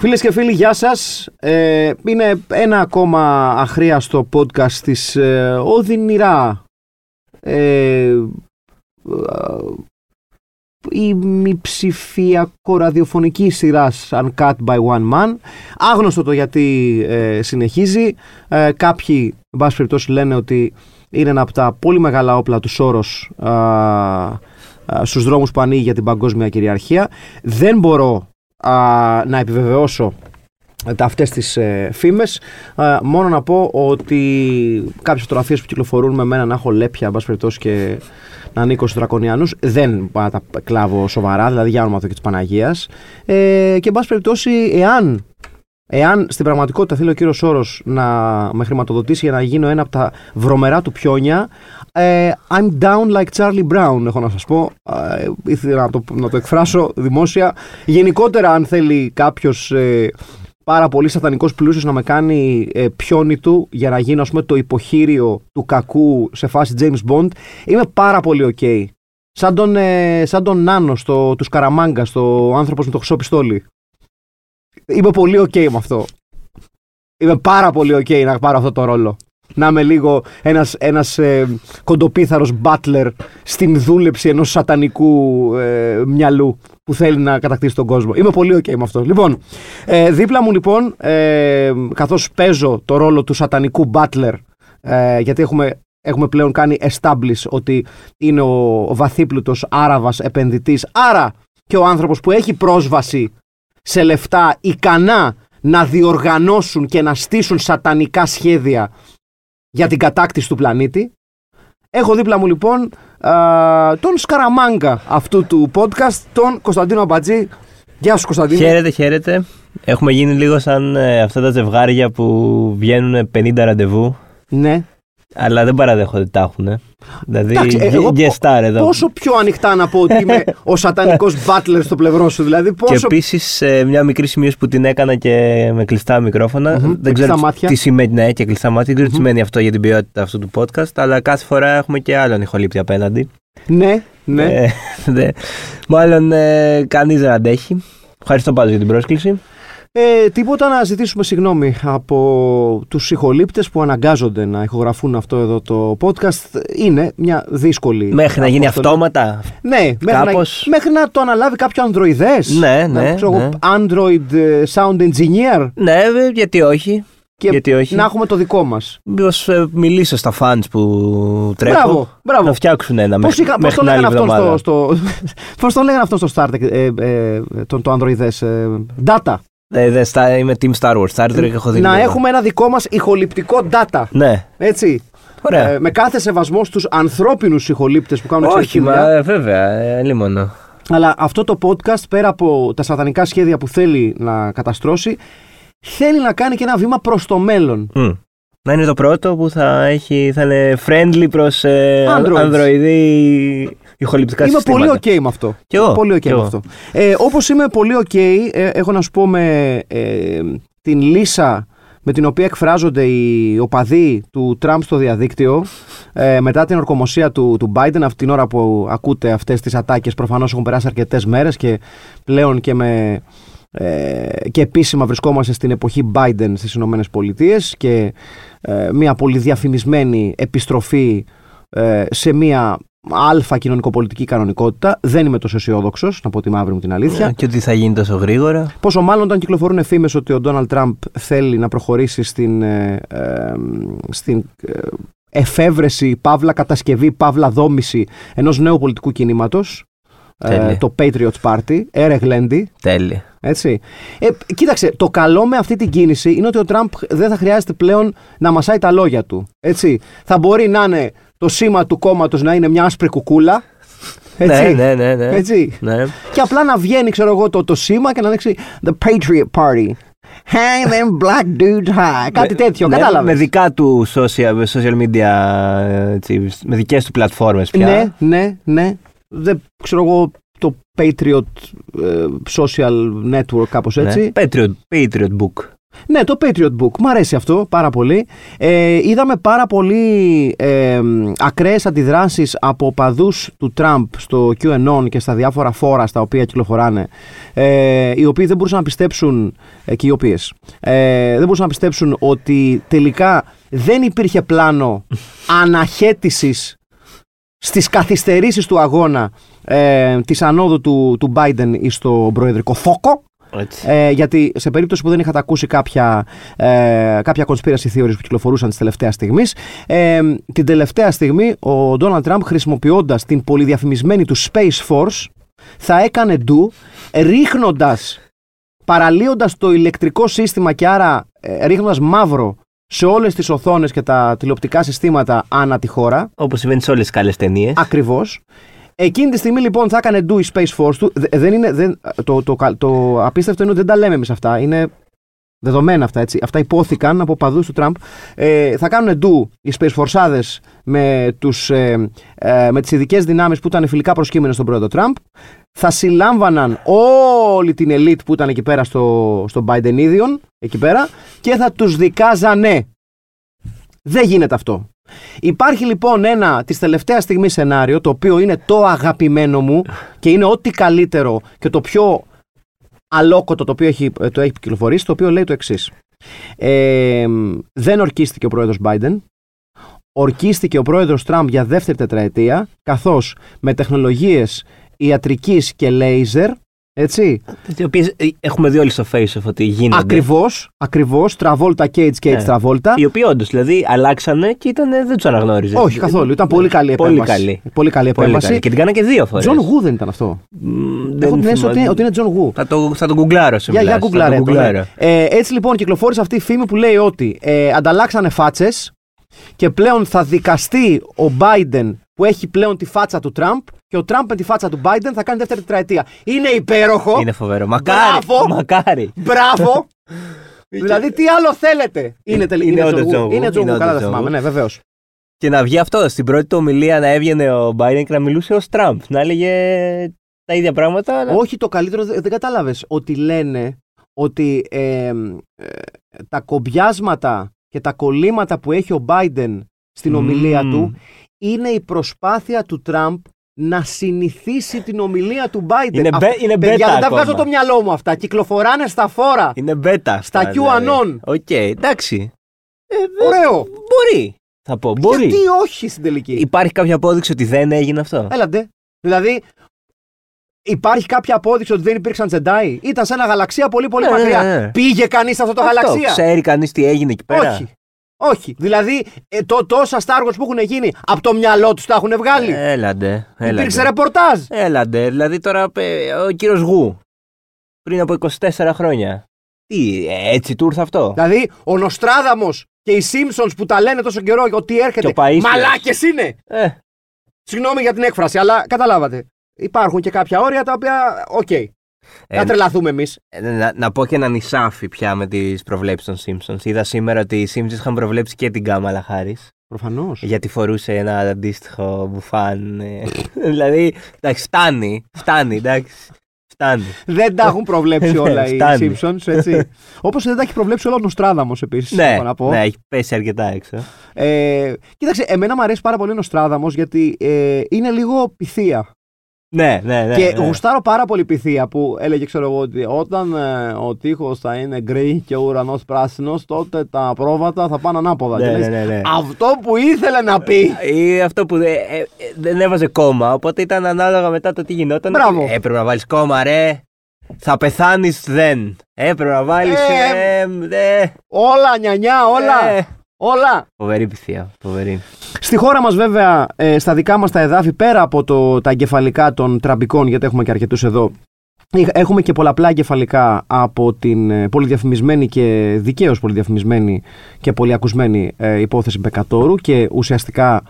Φίλες και φίλοι, γεια σας. Ε, είναι ένα ακόμα αχρίαστο podcast της ε, οδυνηρά ε, η μειψηφιακό ραδιοφωνική σειράς Uncut by One Man. Άγνωστο το γιατί ε, συνεχίζει. Ε, κάποιοι, εν πάση περιπτώσει, λένε ότι είναι ένα από τα πολύ μεγάλα όπλα του Σόρος στους δρόμους που ανοίγει για την παγκόσμια κυριαρχία. Δεν μπορώ α, να επιβεβαιώσω αυτές τις ε, φήμες μόνο να πω ότι κάποιες φωτογραφίες που κυκλοφορούν με μένα να έχω λέπια εν περιπτώσει και να ανήκω στους δρακονιανούς δεν πάω να τα κλάβω σοβαρά δηλαδή για όνομα και της Παναγίας ε, και εν πάση περιπτώσει εάν Εάν στην πραγματικότητα θέλει ο κύριος Σόρο να με χρηματοδοτήσει για να γίνω ένα από τα βρωμερά του πιόνια, ε, I'm down like Charlie Brown, έχω να σας πω. Ε, ήθελα να το, να το εκφράσω δημόσια. Γενικότερα, αν θέλει κάποιος ε, πάρα πολύ σατανικός πλούσιος να με κάνει ε, πιόνι του για να γίνω, ας πούμε, το υποχείριο του κακού σε φάση James Bond, είμαι πάρα πολύ ok. Σαν τον, ε, σαν τον Νάνο στο, τους Σκαραμάγκα, στο άνθρωπος με το χρυσό πιστόλι. Είμαι πολύ ok με αυτό. Είμαι πάρα πολύ ok να πάρω αυτό το ρόλο. Να είμαι λίγο ένας, ένας ε, κοντοπίθαρος butler στην δούλεψη ενός σατανικού ε, μυαλού που θέλει να κατακτήσει τον κόσμο. Είμαι πολύ ok με αυτό. Λοιπόν, ε, δίπλα μου λοιπόν, ε, καθώς παίζω το ρόλο του σατανικού butler, ε, γιατί έχουμε, έχουμε πλέον κάνει establish ότι είναι ο, ο βαθύπλουτος Άραβας επενδυτής, άρα και ο άνθρωπος που έχει πρόσβαση σε λεφτά ικανά να διοργανώσουν και να στήσουν σατανικά σχέδια για την κατάκτηση του πλανήτη. Έχω δίπλα μου λοιπόν τον Σκαραμάγκα αυτού του podcast, τον Κωνσταντίνο Αμπατζή. Γεια σου Κωνσταντίνο. Χαίρετε, χαίρετε. Έχουμε γίνει λίγο σαν ε, αυτά τα ζευγάρια που βγαίνουν 50 ραντεβού. Ναι. Αλλά δεν παραδέχονται ότι τα έχουν. Δηλαδή, Εντάξει, εγώ guest εδώ. Πόσο πιο ανοιχτά να πω ότι είμαι ο σατανικός butler στο πλευρό σου. Δηλαδή, πόσο... Και επίση, μια μικρή σημείωση που την έκανα και με κλειστά μικρόφωνα. Mm-hmm, δεν ξέρω τι σημαίνει. Ναι, και κλειστά μάτια. Δεν ξέρω τι σημαίνει αυτό για την ποιότητα αυτού του podcast. Αλλά κάθε φορά έχουμε και άλλον ηχολήπτη απέναντι. Ναι, ναι. Ε, ναι. Μάλλον ε, κανείς δεν αντέχει. Ευχαριστώ πάρα για την πρόσκληση. Ε, τίποτα να ζητήσουμε συγγνώμη από τους συγχολήπτες που αναγκάζονται να ηχογραφούν αυτό εδώ το podcast. Είναι μια δύσκολη... Μέχρι να γίνει αυτόματα. Ναι, μέχρι, να, μέχρι να το αναλάβει κάποιο ανδροειδές. Ναι, ναι. ναι. Android ε, Sound Engineer. Ναι, γιατί όχι. Και Γιατί όχι. να έχουμε το δικό μας. Μήπω ε, μιλήσω στα fans που τρέχουν. Μπράβο, μπράβο. Να φτιάξουν ένα Πώς μέχρι, μέχρι το αυτό στο, Πώς το λέγανε αυτό στο Star Trek, ε, ε, το, το Android ε, Data. Ε, δε, στα, είμαι Team Star Wars. Star Trek έχω δει. Να έχουμε ένα δικό μας ηχοληπτικό data. Ναι. Έτσι. Ωραία. Ε, με κάθε σεβασμό στους ανθρώπινους ηχολήπτες που κάνουν Όχι, μα ε, βέβαια, ε, λίμωνο. Αλλά αυτό το podcast πέρα από τα σατανικά σχέδια που θέλει να καταστρώσει, θέλει να κάνει και ένα βήμα προς το μέλλον. Mm. Να είναι το πρώτο που θα, έχει, θα είναι friendly προς ε, ηχοληπτικά είμαι συστήματα. Είμαι πολύ ok με αυτό. Και εγώ. Πολύ ok με αυτό. Ε, όπως είμαι πολύ ok, ε, έχω να σου πω με ε, την λύσα με την οποία εκφράζονται οι οπαδοί του Τραμπ στο διαδίκτυο ε, μετά την ορκομοσία του, του Biden, αυτή την ώρα που ακούτε αυτές τις ατάκες προφανώς έχουν περάσει αρκετές μέρες και πλέον και με ε, και επίσημα βρισκόμαστε στην εποχή Biden στις Ηνωμένες Πολιτείες και ε, μια πολύ διαφημισμένη επιστροφή ε, σε μια αλφα κοινωνικοπολιτική κανονικότητα. Δεν είμαι τόσο αισιόδοξος, να πω τη μαύρη μου την αλήθεια. Ε, και ότι θα γίνει τόσο γρήγορα; Πόσο μάλλον όταν κυκλοφορούν φήμε ότι ο Ντόναλτ Τραμπ θέλει να προχωρήσει στην, ε, ε, στην εφεύρεση, παύλα κατασκευή, παύλα δόμηση ενός νέου πολιτικού κινήματος. Το Patriots Party, Έρε Γλέντι. Τέλεια. Έτσι. Ε, κοίταξε, το καλό με αυτή την κίνηση είναι ότι ο Τραμπ δεν θα χρειάζεται πλέον να μασάει τα λόγια του. Έτσι. Θα μπορεί να είναι το σήμα του κόμματος να είναι μια άσπρη κουκούλα. Έτσι. Ναι, ναι, ναι, ναι. Έτσι. ναι. Και απλά να βγαίνει, ξέρω εγώ, το, το σήμα και να δείξει The Patriot Party. Hang them black dudes high. Κάτι τέτοιο, ναι, κατάλαβες; Με δικά του social, social media, έτσι, με δικές του πλατφόρμες πια. Ναι, ναι, ναι. Δεν ξέρω εγώ το Patriot ε, Social Network κάπως έτσι. Ναι. Patriot, Patriot Book. Ναι, το Patriot Book. Μ' αρέσει αυτό πάρα πολύ. Ε, είδαμε πάρα πολύ ε, ακραίες αντιδράσεις από παδούς του Τραμπ στο QAnon και στα διάφορα φόρα στα οποία κυκλοφοράνε ε, οι οποίοι δεν μπορούσαν να πιστέψουν ε, και οι οποίες ε, δεν μπορούσαν να πιστέψουν ότι τελικά δεν υπήρχε πλάνο αναχέτησης στις καθυστερήσεις του αγώνα ε, της ανόδου του, του Biden στο προεδρικό θόκο Έτσι. ε, γιατί σε περίπτωση που δεν είχατε ακούσει κάποια, ε, κάποια conspiracy theories που κυκλοφορούσαν της τελευταίας στιγμής, ε, την τελευταία στιγμή ο Donald Trump χρησιμοποιώντας την πολυδιαφημισμένη του Space Force θα έκανε ντου ρίχνοντας, παραλύοντας το ηλεκτρικό σύστημα και άρα ε, ρίχνοντας μαύρο σε όλες τις οθόνες και τα τηλεοπτικά συστήματα ανά τη χώρα. Όπως συμβαίνει σε όλες τις καλές ταινίες. Ακριβώς. Εκείνη τη στιγμή λοιπόν θα έκανε do η Space Force του. Δε- Δεν είναι, δεν, το, το, το, το απίστευτο είναι ότι δεν τα λέμε εμείς αυτά. Είναι δεδομένα αυτά έτσι. Αυτά υπόθηκαν από παδούς του Τραμπ. Ε, θα κάνουν do οι Space Forceάδε με, τους, ε, ε, με τις ειδικές δυνάμεις που ήταν φιλικά προσκύμενες στον πρόεδρο Τραμπ. Θα συλλάμβαναν όλη την ελίτ που ήταν εκεί πέρα στο, στο Bidenίδιον, εκεί πέρα, και θα τους δικάζανε. Δεν γίνεται αυτό. Υπάρχει λοιπόν ένα της τελευταίας στιγμής σενάριο, το οποίο είναι το αγαπημένο μου και είναι ό,τι καλύτερο και το πιο αλόκοτο το οποίο έχει, το έχει κυκλοφορήσει, το οποίο λέει το εξής. Ε, δεν ορκίστηκε ο πρόεδρος Biden, ορκίστηκε ο πρόεδρος Τραμπ για δεύτερη τετραετία, καθώς με τεχνολογίες ιατρικής και λέιζερ, έτσι, Οι οποίες ε, έχουμε δει όλοι στο face ότι γίνονται. ακριβώς, ακριβώς, Travolta Cage Cage Ναι. Travolta, Οι οποίοι όντως δηλαδή αλλάξανε και ήταν, δεν τους αναγνώριζες. όχι καθόλου, ήταν πολύ καλή Πολύ επέμβαση. καλή. Πολύ καλή Πολύ επέμβαση. καλή. Και την κάνα και δύο φορές. John Woo δεν ήταν αυτό. Έχω την αίσθηση ότι, ότι είναι John Woo. Θα το, θα το γκουγκλάρω σε Για, για μιλάς, θα γκουγκλάρε το το, ναι. γκουγκλάρω. ε, Έτσι λοιπόν κυκλοφόρησε αυτή η φήμη που λέει ότι ε, ανταλλάξανε φάτσες και πλέον θα δικαστεί ο Biden που έχει πλέον τη φάτσα του Τραμπ και ο Τραμπ με τη φάτσα του Biden θα κάνει δεύτερη τετραετία. Είναι υπέροχο. Είναι φοβερό. Μακάρι. Μπράβο. Μακάρι. Μπράβο. δηλαδή τι άλλο θέλετε; Είναι, τελ... Είναι είναι όντως John Woo. John Woo. Είναι John Είναι Woo, καλά όντως δεν John θυμάμαι. Woo. Ναι, βεβαίως. Και να βγει αυτό στην πρώτη του ομιλία να έβγαινε ο Biden και να μιλούσε ως Τραμπ. Να έλεγε τα ίδια πράγματα. αλλά- Όχι, το καλύτερο δεν, δεν κατάλαβες. Ότι λένε ότι ε, ε, τα κομπιάσματα και τα κολλήματα που έχει ο Biden στην ομιλία Μμμ. του είναι η προσπάθεια του Τραμπ να συνηθίσει την ομιλία του Biden. Είναι, Αυ- μπε, είναι Παιδιά, μπέτα δεν τα ακόμα. βγάζω το μυαλό μου αυτά. Κυκλοφοράνε στα φόρα. Είναι μπέτα. Στα αυτά, QAnon. δηλαδή. Οκ, εντάξει. Ε, δε- Ωραίο. Μπορεί. Θα πω, μπορεί. Γιατί όχι στην τελική; Υπάρχει κάποια απόδειξη ότι δεν έγινε αυτό; Έλα ντε. Δηλαδή, υπάρχει κάποια απόδειξη ότι δεν υπήρξαν Τζεντάι; Ήταν σε ένα γαλαξία πολύ πολύ Ναι, ναι, μακριά. ναι, ναι. Πήγε κανείς σε αυτό το Αυτό, γαλαξία; Ξέρει κανείς τι έγινε εκεί πέρα; Όχι. Όχι. Δηλαδή, ε, το, τόσα Star Wars που έχουν γίνει, από το μυαλό τους τα έχουν βγάλει. Έλαντε. Υπήρξε έλαντε. ρεπορτάζ. Έλαντε. Δηλαδή τώρα ε, ο κύριος Γου πριν από 24 χρόνια. Τι, ε, έτσι του ήρθε αυτό; Δηλαδή, ο Νοστράδαμος και οι Simpsons που τα λένε τόσο καιρό ότι έρχεται. Και ο Παΐσιος. Μαλάκες είναι! Ε, Συγγνώμη για την έκφραση, αλλά καταλάβατε. Υπάρχουν και κάποια όρια τα οποία. Οκ. ε, Θα τρελαθούμε εμείς. ε, να, να πω και ένα νισάφι πια με τις προβλέψεις των Simpsons. Είδα σήμερα ότι οι Simpsons είχαν προβλέψει και την Κάμαλα Χάρις. Προφανώς. Γιατί φορούσε ένα αντίστοιχο μπουφάν. ε. δηλαδή, εντάξει, φτάνει. Φτάνει, εντάξει. Φτάνει. Δεν τα έχουν προβλέψει Ναι, όλα οι φτάνει. Simpsons, έτσι. Όπως δεν τα έχει προβλέψει όλα ο Νοστράδαμος επίσης. ναι, να πω. ναι, έχει πέσει αρκετά έξω. Ε, κοίταξε, εμένα μου αρέσει πάρα πολύ ο Νοστράδαμος γιατί ε, είναι λίγο πυθία. Ναι, ναι, ναι. και ναι. γουστάρω πάρα πολύ πυθία που έλεγε, ξέρω εγώ, ότι όταν ε, ο τείχος θα είναι γκρι και ο ουρανός πράσινος, τότε τα πρόβατα θα πάνε ανάποδα. Ναι, Και λες, ναι, ναι, ναι. Αυτό που ήθελε να πει. Ή αυτό που δεν, ε, ε, δεν έβαζε κόμμα, οπότε ήταν ανάλογα μετά το τι γινόταν. Μπράβο. Ε, Έπρεπε να βάλεις κόμμα, ρε. Θα πεθάνεις δεν. Έπρεπε να βάλεις. Ε, Ε, ε, Όλα, νιανιά, όλα. Ε. Όλα. Φοβερή πυθία. Φοβερή. Στη χώρα μας βέβαια, ε, στα δικά μας τα εδάφη, πέρα από το, τα εγκεφαλικά των τραμπικών, γιατί έχουμε και αρκετούς εδώ, είχ- έχουμε και πολλαπλά εγκεφαλικά από την ε, πολυδιαφημισμένη και δικαίως πολυδιαφημισμένη και πολυακουσμένη ε, υπόθεση Μπεκατόρου και ουσιαστικά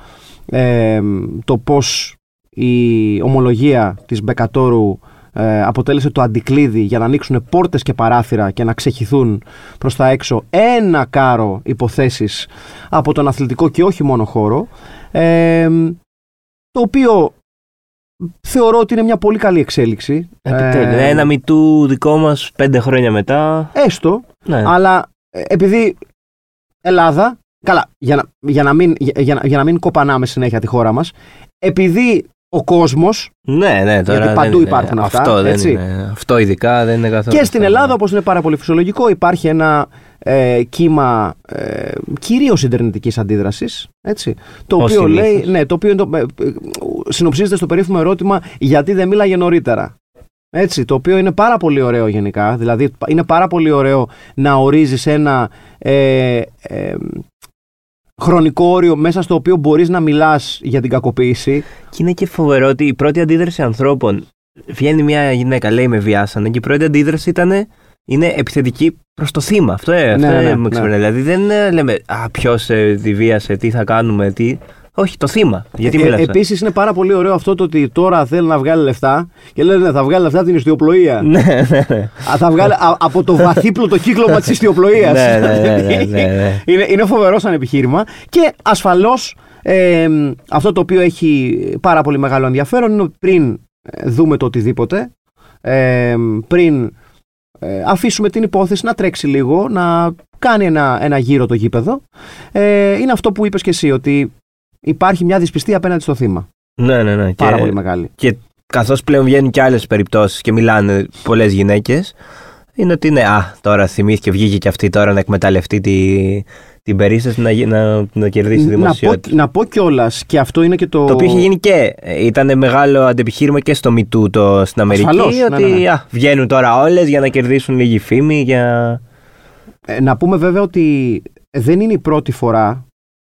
ε, το πώς η ομολογία της Μπεκατόρου ε, αποτέλεσε το αντικλείδι για να ανοίξουν πόρτες και παράθυρα και να ξεχυθούν προς τα έξω ένα κάρο υποθέσεις από τον αθλητικό και όχι μόνο χώρο ε, το οποίο θεωρώ ότι είναι μια πολύ καλή εξέλιξη. Επιτέλους. Ε, Ένα μητού δικό μας πέντε χρόνια μετά. έστω, Ναι. αλλά ε, επειδή Ελλάδα, καλά, για να, για να, μην, για, για να, για να μην κοπανάμε συνέχεια τη χώρα μας, επειδή ο κόσμος Ναι, ναι, τώρα. Γιατί παντού δεν είναι- υπάρχουν αυτά, Αυτό, δεν έτσι. είναι, αυτό ειδικά δεν είναι καθόλου. και στην Ελλάδα, όπως είναι πάρα πολύ φυσιολογικό, υπάρχει ένα ε, κύμα ε, κυρίως ιντερνετικής αντίδρασης, έτσι, το Ως οποίο συνήθως. λέει, ναι, το οποίο είναι το, ε, ε, συνοψίζεται στο περίφημο ερώτημα γιατί δεν μίλαγε νωρίτερα. Έτσι, το οποίο είναι πάρα πολύ ωραίο γενικά. Δηλαδή, είναι πάρα πολύ ωραίο να ορίζεις ένα ε, ε, χρονικό όριο μέσα στο οποίο μπορείς να μιλάς για την κακοποίηση. Και είναι και φοβερό ότι η πρώτη αντίδραση ανθρώπων. Βγαίνει μια γυναίκα, λέει με βιάσανε, και η πρώτη αντίδραση ήταν. Είναι επιθετική προς το θύμα. Αυτό, ε, αυτό Ναι, ναι, μου ναι. εξυπηρετεί. Δηλαδή δεν ε, λέμε Α, ποιος τη βίασε, τι θα κάνουμε, τι. Όχι, το θύμα. Γιατί Ε, μιλάς. Επίσης είναι πάρα πολύ ωραίο αυτό το ότι τώρα θέλει να βγάλει λεφτά και λένε «Ναι, θα βγάλει λεφτά από την ιστιοπλοεία. ναι, ναι, ναι. Α, θα βγάλει α- από το βαθύπλο το κύκλωμα της ιστιοπλοείας. Ναι, ναι, ναι, ναι, ναι, ναι. είναι, είναι φοβερό σαν επιχείρημα. Και ασφαλώς αυτό το οποίο έχει πάρα πολύ μεγάλο ενδιαφέρον είναι ότι πριν ε, δούμε το οτιδήποτε, ε, πριν ε, αφήσουμε την υπόθεση να τρέξει λίγο, να κάνει ένα, ένα γύρο το γήπεδο, ε, είναι αυτό που είπες και εσύ, ότι υπάρχει μια δυσπιστία απέναντι στο θύμα. ναι, ναι, ναι. Πάρα Και- πολύ μεγάλη. Και καθώς πλέον βγαίνουν και άλλες περιπτώσεις και μιλάνε πολλές γυναίκες, είναι ότι είναι, Α, τώρα θυμήθηκε, βγήκε και αυτή τώρα να εκμεταλλευτεί τη, την περίσταση να, γι- να, να κερδίσει τη Να πω, δημοσιότητα. να πω κιόλας, και αυτό είναι και το. Το οποίο είχε γίνει και ήταν μεγάλο αντεπιχείρημα και στο MeToo το, στην Αμερική. Ασφαλώς, ναι, ότι ναι, ναι. Α, βγαίνουν τώρα όλες για να κερδίσουν λίγη φήμη. Για... Ε, να πούμε βέβαια ότι δεν είναι η πρώτη φορά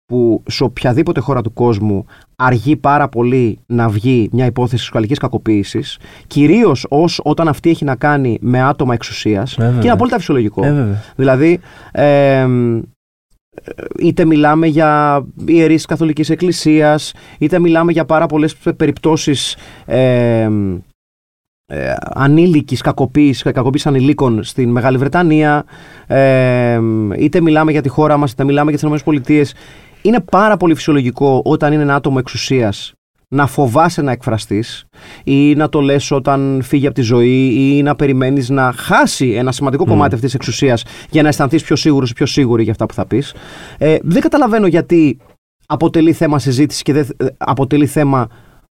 που σε οποιαδήποτε χώρα του κόσμου αργεί πάρα πολύ να βγει μια υπόθεση σεξουαλικής κακοποίησης, κυρίως ως όταν αυτή έχει να κάνει με άτομα εξουσίας Ε, βέβαια. και είναι απόλυτα φυσιολογικό. Ε, βέβαια. Δηλαδή, ε, είτε μιλάμε για ιερείς της Καθολικής Εκκλησίας, είτε μιλάμε για πάρα πολλές περιπτώσεις ε, ε, ανήλικης κακοποίησης, κακοποίησης ανηλίκων στην Μεγάλη Βρετανία, ε, είτε μιλάμε για τη χώρα μας, είτε μιλάμε για τις ΗΠΑ. Είναι πάρα πολύ φυσιολογικό όταν είναι ένα άτομο εξουσίας να φοβάσαι να εκφραστείς ή να το λες όταν φύγει από τη ζωή ή να περιμένεις να χάσει ένα σημαντικό κομμάτι αυτής της εξουσίας για να αισθανθείς πιο σίγουρος ή πιο σίγουρη για αυτά που θα πεις. Ε, δεν καταλαβαίνω γιατί αποτελεί θέμα συζήτησης και δεν ε, αποτελεί θέμα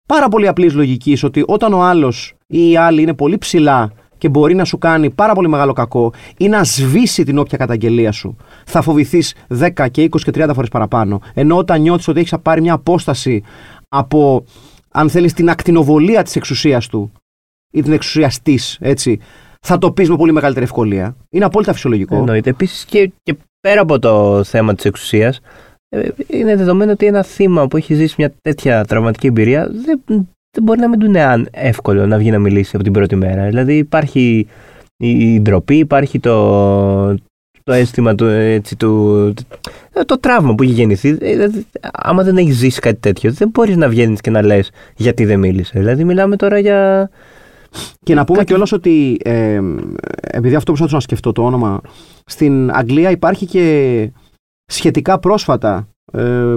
πάρα πολύ απλής λογικής ότι όταν ο άλλος ή η άλλη είναι πολύ ψηλά και μπορεί να σου κάνει πάρα πολύ μεγάλο κακό ή να σβήσει την όποια καταγγελία σου, θα φοβηθείς 10 και 20 και 30 φορές παραπάνω. Ενώ όταν νιώθεις ότι έχεις πάρει μια απόσταση από, αν θέλεις, την ακτινοβολία της εξουσίας του ή την εξουσία τη, έτσι, θα το πεις με πολύ μεγαλύτερη ευκολία. Είναι απόλυτα φυσιολογικό. Εννοείται. Επίσης και, και πέρα από το θέμα της εξουσίας, είναι δεδομένο ότι ένα θύμα που έχει ζήσει μια τέτοια τραυματική εμπειρία δεν, δεν μπορεί να μην του είναι αν- εύκολο να βγει να μιλήσει από την πρώτη μέρα. Δηλαδή υπάρχει η, η ντροπή, υπάρχει το, το αίσθημα του, έτσι, του, το, το τραύμα που έχει γεννηθεί. Ε, Δηλαδή, άμα δεν έχεις ζήσει κάτι τέτοιο, δεν μπορείς να βγαίνεις και να λες γιατί δεν μίλησες. Δηλαδή, μιλάμε τώρα για. Και να πούμε Κάτι- κιόλας ότι, ε, επειδή αυτό προσπαθούσα να σκεφτώ το όνομα, στην Αγγλία υπάρχει και σχετικά πρόσφατα, ε,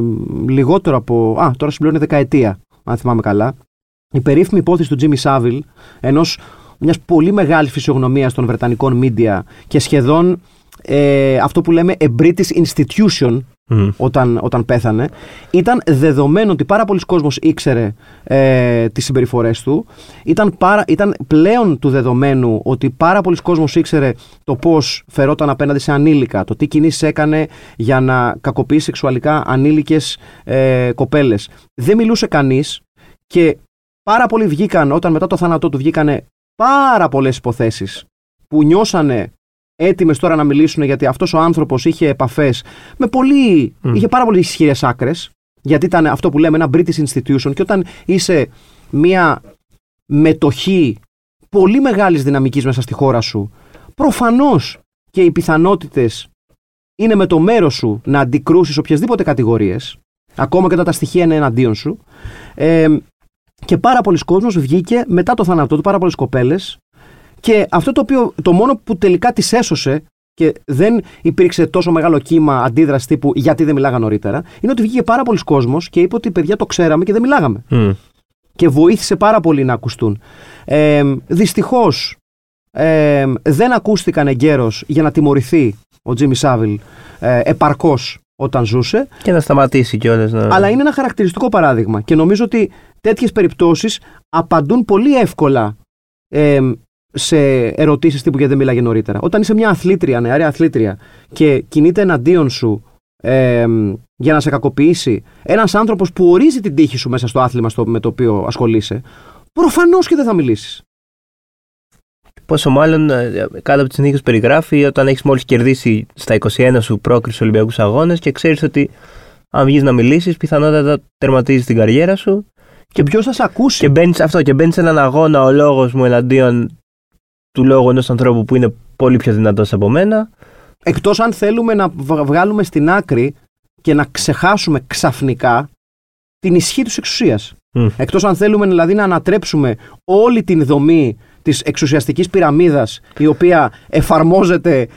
λιγότερο από, α, τώρα συμπληρώνει δεκαετία, αν θυμάμαι καλά, η περίφημη υπόθεση του Jimmy Savile, ενός μιας πολύ μεγάλης φυσιογνωμίας των Βρετανικών media και σχεδόν ε, αυτό που λέμε a British institution, Μμ. όταν, όταν πέθανε, ήταν δεδομένο ότι πάρα πολλοί κόσμος ήξερε ε, τις συμπεριφορές του. Ήταν, πάρα, ήταν πλέον του δεδομένου ότι πάρα πολλοί κόσμος ήξερε το πώς φερόταν απέναντι σε ανήλικα, το τι κινήσεις έκανε για να κακοποιήσει σεξουαλικά ανήλικες ε, κοπέλες. Δεν μιλούσε κανείς και πάρα πολλοί βγήκαν, όταν μετά το θάνατό του βγήκανε πάρα πολλές υποθέσεις που νιώσανε έτοιμες τώρα να μιλήσουν γιατί αυτός ο άνθρωπος είχε επαφές με πολύ. Μμ. είχε πάρα πολύ ισχυρές άκρες. Γιατί ήταν αυτό που λέμε ένα British institution. Και όταν είσαι μια μετοχή πολύ μεγάλης δυναμικής μέσα στη χώρα σου, προφανώς και οι πιθανότητες είναι με το μέρος σου να αντικρούσεις οποιασδήποτε κατηγορίες, ακόμα και όταν τα στοιχεία είναι εναντίον σου. Ε, και πάρα πολλοί κόσμος βγήκε μετά το θάνατό του, πάρα πολλές κοπέλες, και αυτό το οποίο το μόνο που τελικά τις έσωσε και δεν υπήρξε τόσο μεγάλο κύμα αντίδραση τύπου γιατί δεν μιλάγα νωρίτερα, είναι ότι βγήκε πάρα πολλοί κόσμος και είπε ότι παιδιά το ξέραμε και δεν μιλάγαμε. Μμ. και βοήθησε πάρα πολύ να ακουστούν. Ε, Δυστυχώς ε, δεν ακούστηκαν εγκαίρως για να τιμωρηθεί ο Τζίμι Σάβιλ ε, επαρκώς όταν ζούσε. Και να σταματήσει κιόλας. Να... Αλλά είναι ένα χαρακτηριστικό παράδειγμα και νομίζω ότι τέτοιες περιπτώσεις απαντούν πολύ εύκολα ε, σε ερωτήσεις τύπου γιατί δεν μίλαγε νωρίτερα. Όταν είσαι μια αθλήτρια, νεαρή αθλήτρια και κινείται εναντίον σου ε, για να σε κακοποιήσει ένας άνθρωπος που ορίζει την τύχη σου μέσα στο άθλημα στο, με το οποίο ασχολείσαι, προφανώς και δεν θα μιλήσεις. Πόσο μάλλον ε, κάτω από τις συνθήκε περιγράφει όταν έχεις μόλις κερδίσει στα 21 σου πρόκριση Ολυμπιακούς Αγώνες και ξέρεις ότι αν βγεις να μιλήσεις, πιθανότατα τερματίζεις την καριέρα σου. Και ποιος θα σε ακούσει. Και μπαίνεις αυτό, και μπαίνεις σε έναν αγώνα ο λόγος μου εναντίον του λόγου ενός ανθρώπου που είναι πολύ πιο δυνατός από μένα. Εκτός αν θέλουμε να βγάλουμε στην άκρη και να ξεχάσουμε ξαφνικά την ισχύ της εξουσίας. Mm. Εκτός αν θέλουμε δηλαδή να ανατρέψουμε όλη την δομή της εξουσιαστικής πυραμίδας η οποία εφαρμόζεται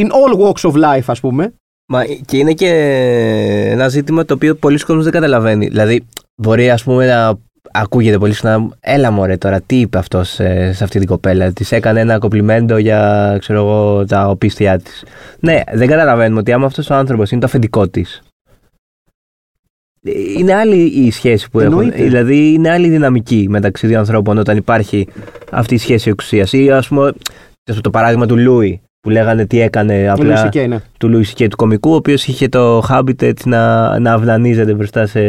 in all walks of life, ας πούμε. Μα και είναι και ένα ζήτημα το οποίο πολλοί κόσμοι δεν καταλαβαίνει. Δηλαδή, μπορεί ας πούμε να ακούγεται πολύ συχνά. Έλα μωρέ τώρα, τι είπε αυτός σε, σε αυτή την κοπέλα. Της έκανε ένα κοπλιμέντο για ξέρω εγώ, τα οπίστια της. Ναι, δεν καταλαβαίνουμε ότι άμα αυτός ο άνθρωπος είναι το αφεντικό της. Είναι άλλη η σχέση που έχουν. Δηλαδή είναι άλλη η δυναμική μεταξύ δύο ανθρώπων όταν υπάρχει αυτή η σχέση εξουσίας. Ή ας πούμε το παράδειγμα του Λούι που λέγανε τι έκανε απλά ναι. του Λούι και του κομικού, ο οποίος είχε το habit να, να αυνανίζεται μπροστά σε,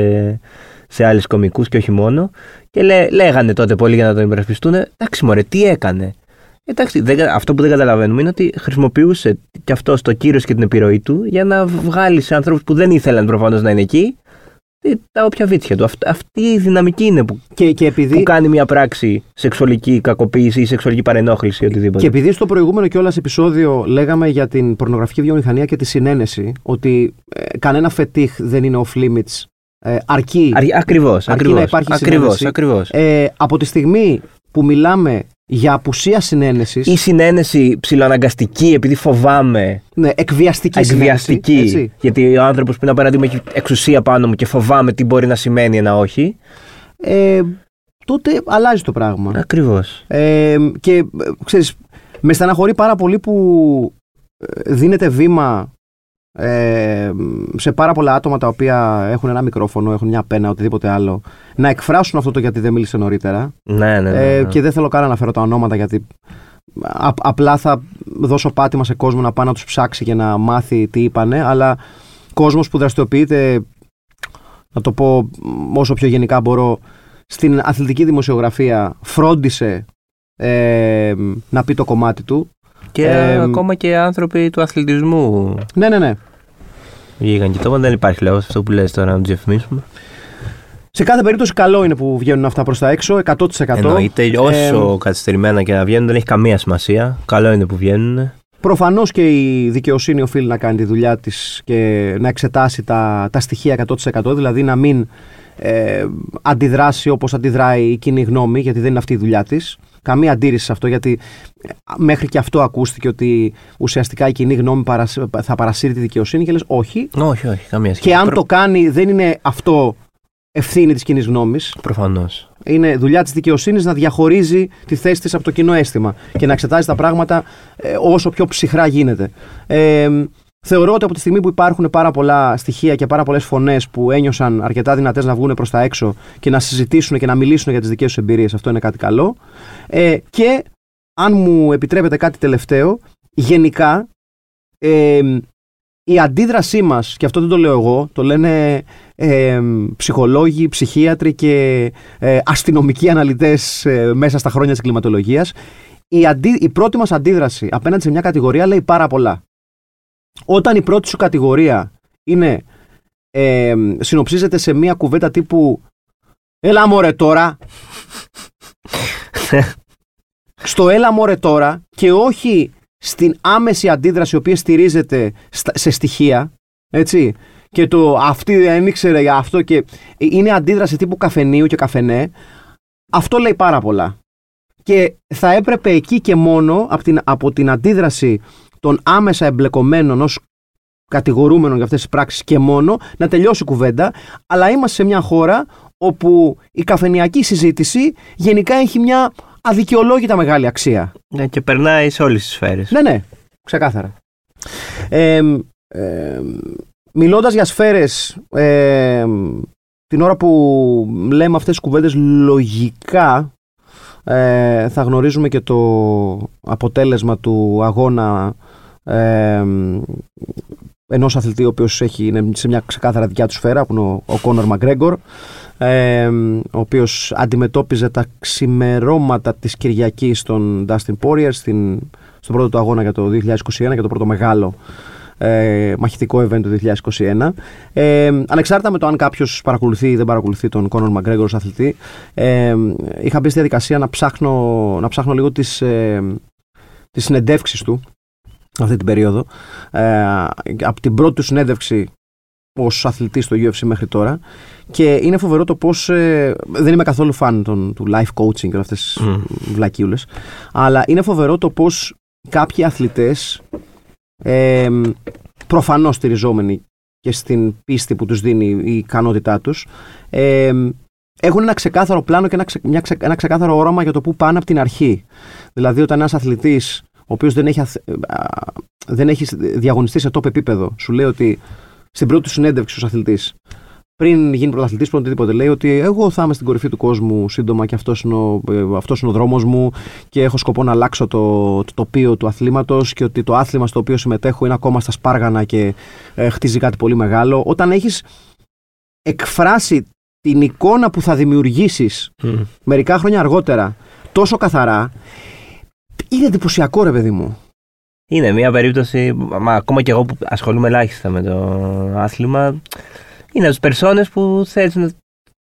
σε άλλους κομικούς και όχι μόνο. Και λέ, λέγανε τότε πολύ για να τον υπερασπιστούν. Εντάξει, μωρέ, τι έκανε. Εντάξει, δεν, αυτό που δεν καταλαβαίνουμε είναι ότι χρησιμοποιούσε και αυτός το κύριο και την επιρροή του για να βγάλει σε ανθρώπους που δεν ήθελαν προφανώς να είναι εκεί τα όποια βίτσια του. αυτή η δυναμική είναι που, και, και επειδή... που κάνει μια πράξη σεξουαλική κακοποίηση ή σεξουαλική παρενόχληση ή οτιδήποτε. Και επειδή στο προηγούμενο κιόλας επεισόδιο λέγαμε για την πορνογραφική βιομηχανία και τη συνένεση, ότι ε, κανένα φετίχ δεν είναι off limits ε, αρκεί, ακριβώς, αρκεί ακριβώς, να υπάρχει ακριβώς, Ακριβώς. Ε, από τη στιγμή που μιλάμε για απουσία συνένεσης. Ή συνένεση ψηλοαναγκαστική, επειδή φοβάμαι. Ναι, εκβιαστική, εκβιαστική συνένεση, Γιατί ο άνθρωπος που είναι παράδειγμα έχει εξουσία πάνω μου και φοβάμαι τι μπορεί να σημαίνει ένα όχι. Ε, τότε αλλάζει το πράγμα. Ακριβώς. Ε, και ε, ξέρεις, με στεναχωρεί πάρα πολύ που ε, δίνεται βήμα ε, σε πάρα πολλά άτομα τα οποία έχουν ένα μικρόφωνο, έχουν μια πένα, οτιδήποτε άλλο, να εκφράσουν αυτό το γιατί δεν μίλησε νωρίτερα. Ναι, ναι, ναι, ε, και δεν θέλω καν να αναφέρω τα ονόματα γιατί απλά θα δώσω πάτημα σε κόσμο να πάει να τους ψάξει και να μάθει τι είπανε, αλλά κόσμος που δραστηριοποιείται, να το πω όσο πιο γενικά μπορώ, στην αθλητική δημοσιογραφία φρόντισε ε, να πει το κομμάτι του και ε, ακόμα και άνθρωποι του αθλητισμού. Ναι, ναι, ναι. Βγήκαν και τώρα δεν υπάρχει λόγος αυτό που λες τώρα να του διαφημίσουμε. Σε κάθε περίπτωση, καλό είναι που βγαίνουν αυτά προς τα έξω, 100%. Εννοείται, όσο ε, καθυστερημένα και να βγαίνουν, δεν έχει καμία σημασία. Καλό είναι που βγαίνουν. Προφανώς και η δικαιοσύνη οφείλει να κάνει τη δουλειά της και να εξετάσει τα, τα στοιχεία 100%, δηλαδή να μην ε, αντιδράσει όπως αντιδράει η κοινή γνώμη, γιατί δεν είναι αυτή η δουλειά της. Καμία αντίρρηση σε αυτό, γιατί ε, μέχρι και αυτό ακούστηκε ότι ουσιαστικά η κοινή γνώμη θα παρασύρει τη δικαιοσύνη και λες όχι. Όχι, όχι, καμία σχέση. Και αν το κάνει, δεν είναι αυτό ευθύνη της κοινής γνώμης. Προφανώς. Είναι δουλειά της δικαιοσύνης να διαχωρίζει τη θέση της από το κοινό αίσθημα και να εξετάζει τα πράγματα ε, όσο πιο ψυχρά γίνεται. Ε, Θεωρώ ότι από τη στιγμή που υπάρχουν πάρα πολλά στοιχεία και πάρα πολλές φωνές που ένιωσαν αρκετά δυνατές να βγουν προς τα έξω και να συζητήσουν και να μιλήσουν για τις δικές τους εμπειρίες, αυτό είναι κάτι καλό. Ε, και αν μου επιτρέπετε κάτι τελευταίο, γενικά ε, η αντίδρασή μας, και αυτό δεν το λέω εγώ, το λένε ε, ψυχολόγοι, ψυχίατροι και ε, αστυνομικοί αναλυτές ε, μέσα στα χρόνια της κλιματολογίας, η, η πρώτη μας αντίδραση απέναντι σε μια κατηγορία λέει πάρα πολλά. Όταν η πρώτη σου κατηγορία είναι ε, συνοψίζεται σε μια κουβέντα τύπου «Έλα μωρέ τώρα», στο «Έλα μωρέ τώρα» και όχι στην άμεση αντίδραση η οποία στηρίζεται σε στοιχεία, έτσι, και το αυτή δεν ήξερε για αυτό και είναι αντίδραση τύπου καφενείου και καφενέ, αυτό λέει πάρα πολλά. Και θα έπρεπε εκεί και μόνο από την, από την αντίδραση των άμεσα εμπλεκομένων ως κατηγορούμενων για αυτές τις πράξεις και μόνο να τελειώσει η κουβέντα αλλά είμαστε σε μια χώρα όπου η καφενιακή συζήτηση γενικά έχει μια αδικαιολόγητα μεγάλη αξία. Ναι, και περνάει σε όλες τις σφαίρες. Ναι, ναι, ξεκάθαρα. Ε, ε, μιλώντας για σφαίρες, ε, την ώρα που λέμε αυτές τις κουβέντες λογικά ε, θα γνωρίζουμε και το αποτέλεσμα του αγώνα ε, ενός αθλητή ο οποίος έχει, είναι σε μια ξεκάθαρα δικιά του σφαίρα που είναι ο, ο Κόνορ Μαγκρέγκορ ε, ο οποίος αντιμετώπιζε τα ξημερώματα της Κυριακής στον Dustin Poirier στην, στον πρώτο του αγώνα για το 2021 και το πρώτο μεγάλο ε, μαχητικό event του 2021. Ε, ανεξάρτητα με το αν κάποιος παρακολουθεί ή δεν παρακολουθεί τον Κόνορ Μαγκρέγκορ ως αθλητή, ε, είχα μπει στη διαδικασία να ψάχνω, να ψάχνω λίγο τις, ε, τις συνεντεύξεις του αυτή την περίοδο. Ε, από την πρώτη του συνέντευξη ως αθλητής στο UFC μέχρι τώρα. Και είναι φοβερό το πώς. Ε, δεν είμαι καθόλου φαν των, του life coaching και αυτές τις mm. βλακίουλε. Αλλά είναι φοβερό το πώς κάποιοι αθλητές ε, προφανώς στηριζόμενοι και στην πίστη που τους δίνει η ικανότητά τους ε, έχουν ένα ξεκάθαρο πλάνο και ένα, ξε, μια ένα ξεκάθαρο όραμα για το που πάνε από την αρχή. Δηλαδή όταν ένας αθλητής ο οποίος δεν έχει, δεν έχει διαγωνιστεί σε top επίπεδο σου λέει ότι στην πρώτη του συνέντευξη ως αθλητής πριν γίνει πρωταθλητής, πριν οτιδήποτε, λέει ότι εγώ θα είμαι στην κορυφή του κόσμου σύντομα και αυτός είναι ο, αυτός είναι ο δρόμος μου και έχω σκοπό να αλλάξω το, το τοπίο του αθλήματος και ότι το άθλημα στο οποίο συμμετέχω είναι ακόμα στα σπάργανα και ε, χτίζει κάτι πολύ μεγάλο. Όταν έχεις εκφράσει την εικόνα που θα δημιουργήσεις μερικά χρόνια αργότερα τόσο καθαρά, είναι εντυπωσιακό ρε παιδί μου. Είναι μια περίπτωση, μα ακόμα και εγώ που ασχολούμαι ελάχιστα με το άθλημα, είναι από τις περσόνες που θέλει να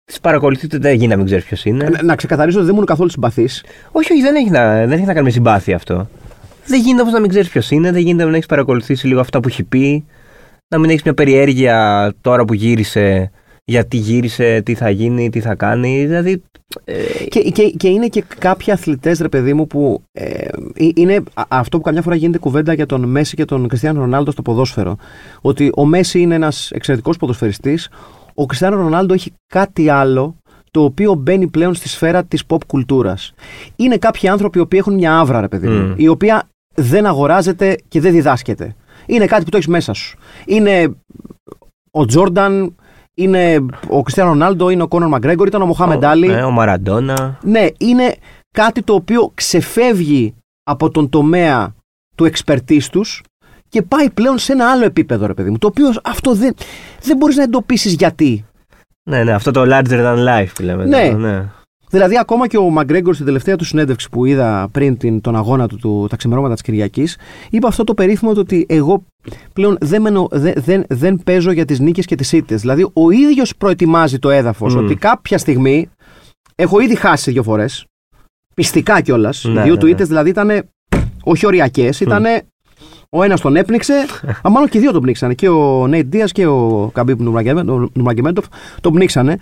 τις παρακολουθείτε. Δεν γίνει να μην ξέρεις ποιος είναι. Να, να ξεκαθαρίσω ότι δεν ήμουν καθόλου συμπαθής. Όχι, όχι, δεν έχει, να, δεν έχει να κάνει με συμπάθεια αυτό. Δεν γίνεται όμως να μην ξέρεις ποιος είναι, δεν γίνεται να μην έχεις παρακολουθήσει λίγο αυτά που έχει πει, να μην έχεις μια περιέργεια τώρα που γύρισε, γιατί γύρισε, τι θα γίνει, τι θα κάνει. Δηλαδή. Ε... Και, και, και είναι και κάποιοι αθλητές, ρε παιδί μου, που ε, ε, είναι αυτό που καμιά φορά γίνεται κουβέντα για τον Μέση και τον Κριστιανό Ρονάλντο στο ποδόσφαιρο. Ότι ο Μέση είναι ένας εξαιρετικός ποδοσφαιριστής, ο Κριστιανό Ρονάλντο έχει κάτι άλλο το οποίο μπαίνει πλέον στη σφαίρα της pop κουλτούρας. Είναι κάποιοι άνθρωποι οι οποίοι έχουν μια άβρα, ρε παιδί μου, η οποία δεν αγοράζεται και δεν διδάσκεται. Είναι κάτι που το έχεις μέσα σου. Είναι ο Τζόρνταν, είναι ο Κριστιανό Ρονάλντο, είναι ο Κόνορ Μαγκρέγκορ, ήταν ο Μοχάμεντ Άλλη. Ναι, ο Μαραντόνα. Ναι, είναι κάτι το οποίο ξεφεύγει από τον τομέα του εξπερτής τους και πάει πλέον σε ένα άλλο επίπεδο, ρε παιδί μου. Το οποίο αυτό δεν, δεν μπορείς να εντοπίσεις γιατί. Ναι, ναι, αυτό το larger than life που λέμε. Ναι. ναι. Δηλαδή, ακόμα και ο Μαγκρέγκορ στην τελευταία του συνέντευξη που είδα πριν την, τον αγώνα του, του τα ξημερώματα της Κυριακής, είπε αυτό το περίφημο το ότι εγώ πλέον δεν, μενω, δεν, δεν, δεν παίζω για τις νίκες και τις ήττες. Δηλαδή, ο ίδιος προετοιμάζει το έδαφος ότι κάποια στιγμή. Έχω ήδη χάσει δύο φορές. Πιστικά κιόλας. Ναι, οι δύο ναι, του ήττες δηλαδή ήταν όχι οριακέ, ήταν. Ο ένας τον έπνιξε, α, μάλλον και οι δύο τον πνίξανε. Και ο Νέιτ Δίας και ο Καμπίπ Νουμαγκεμέντοφ τον πνίξανε.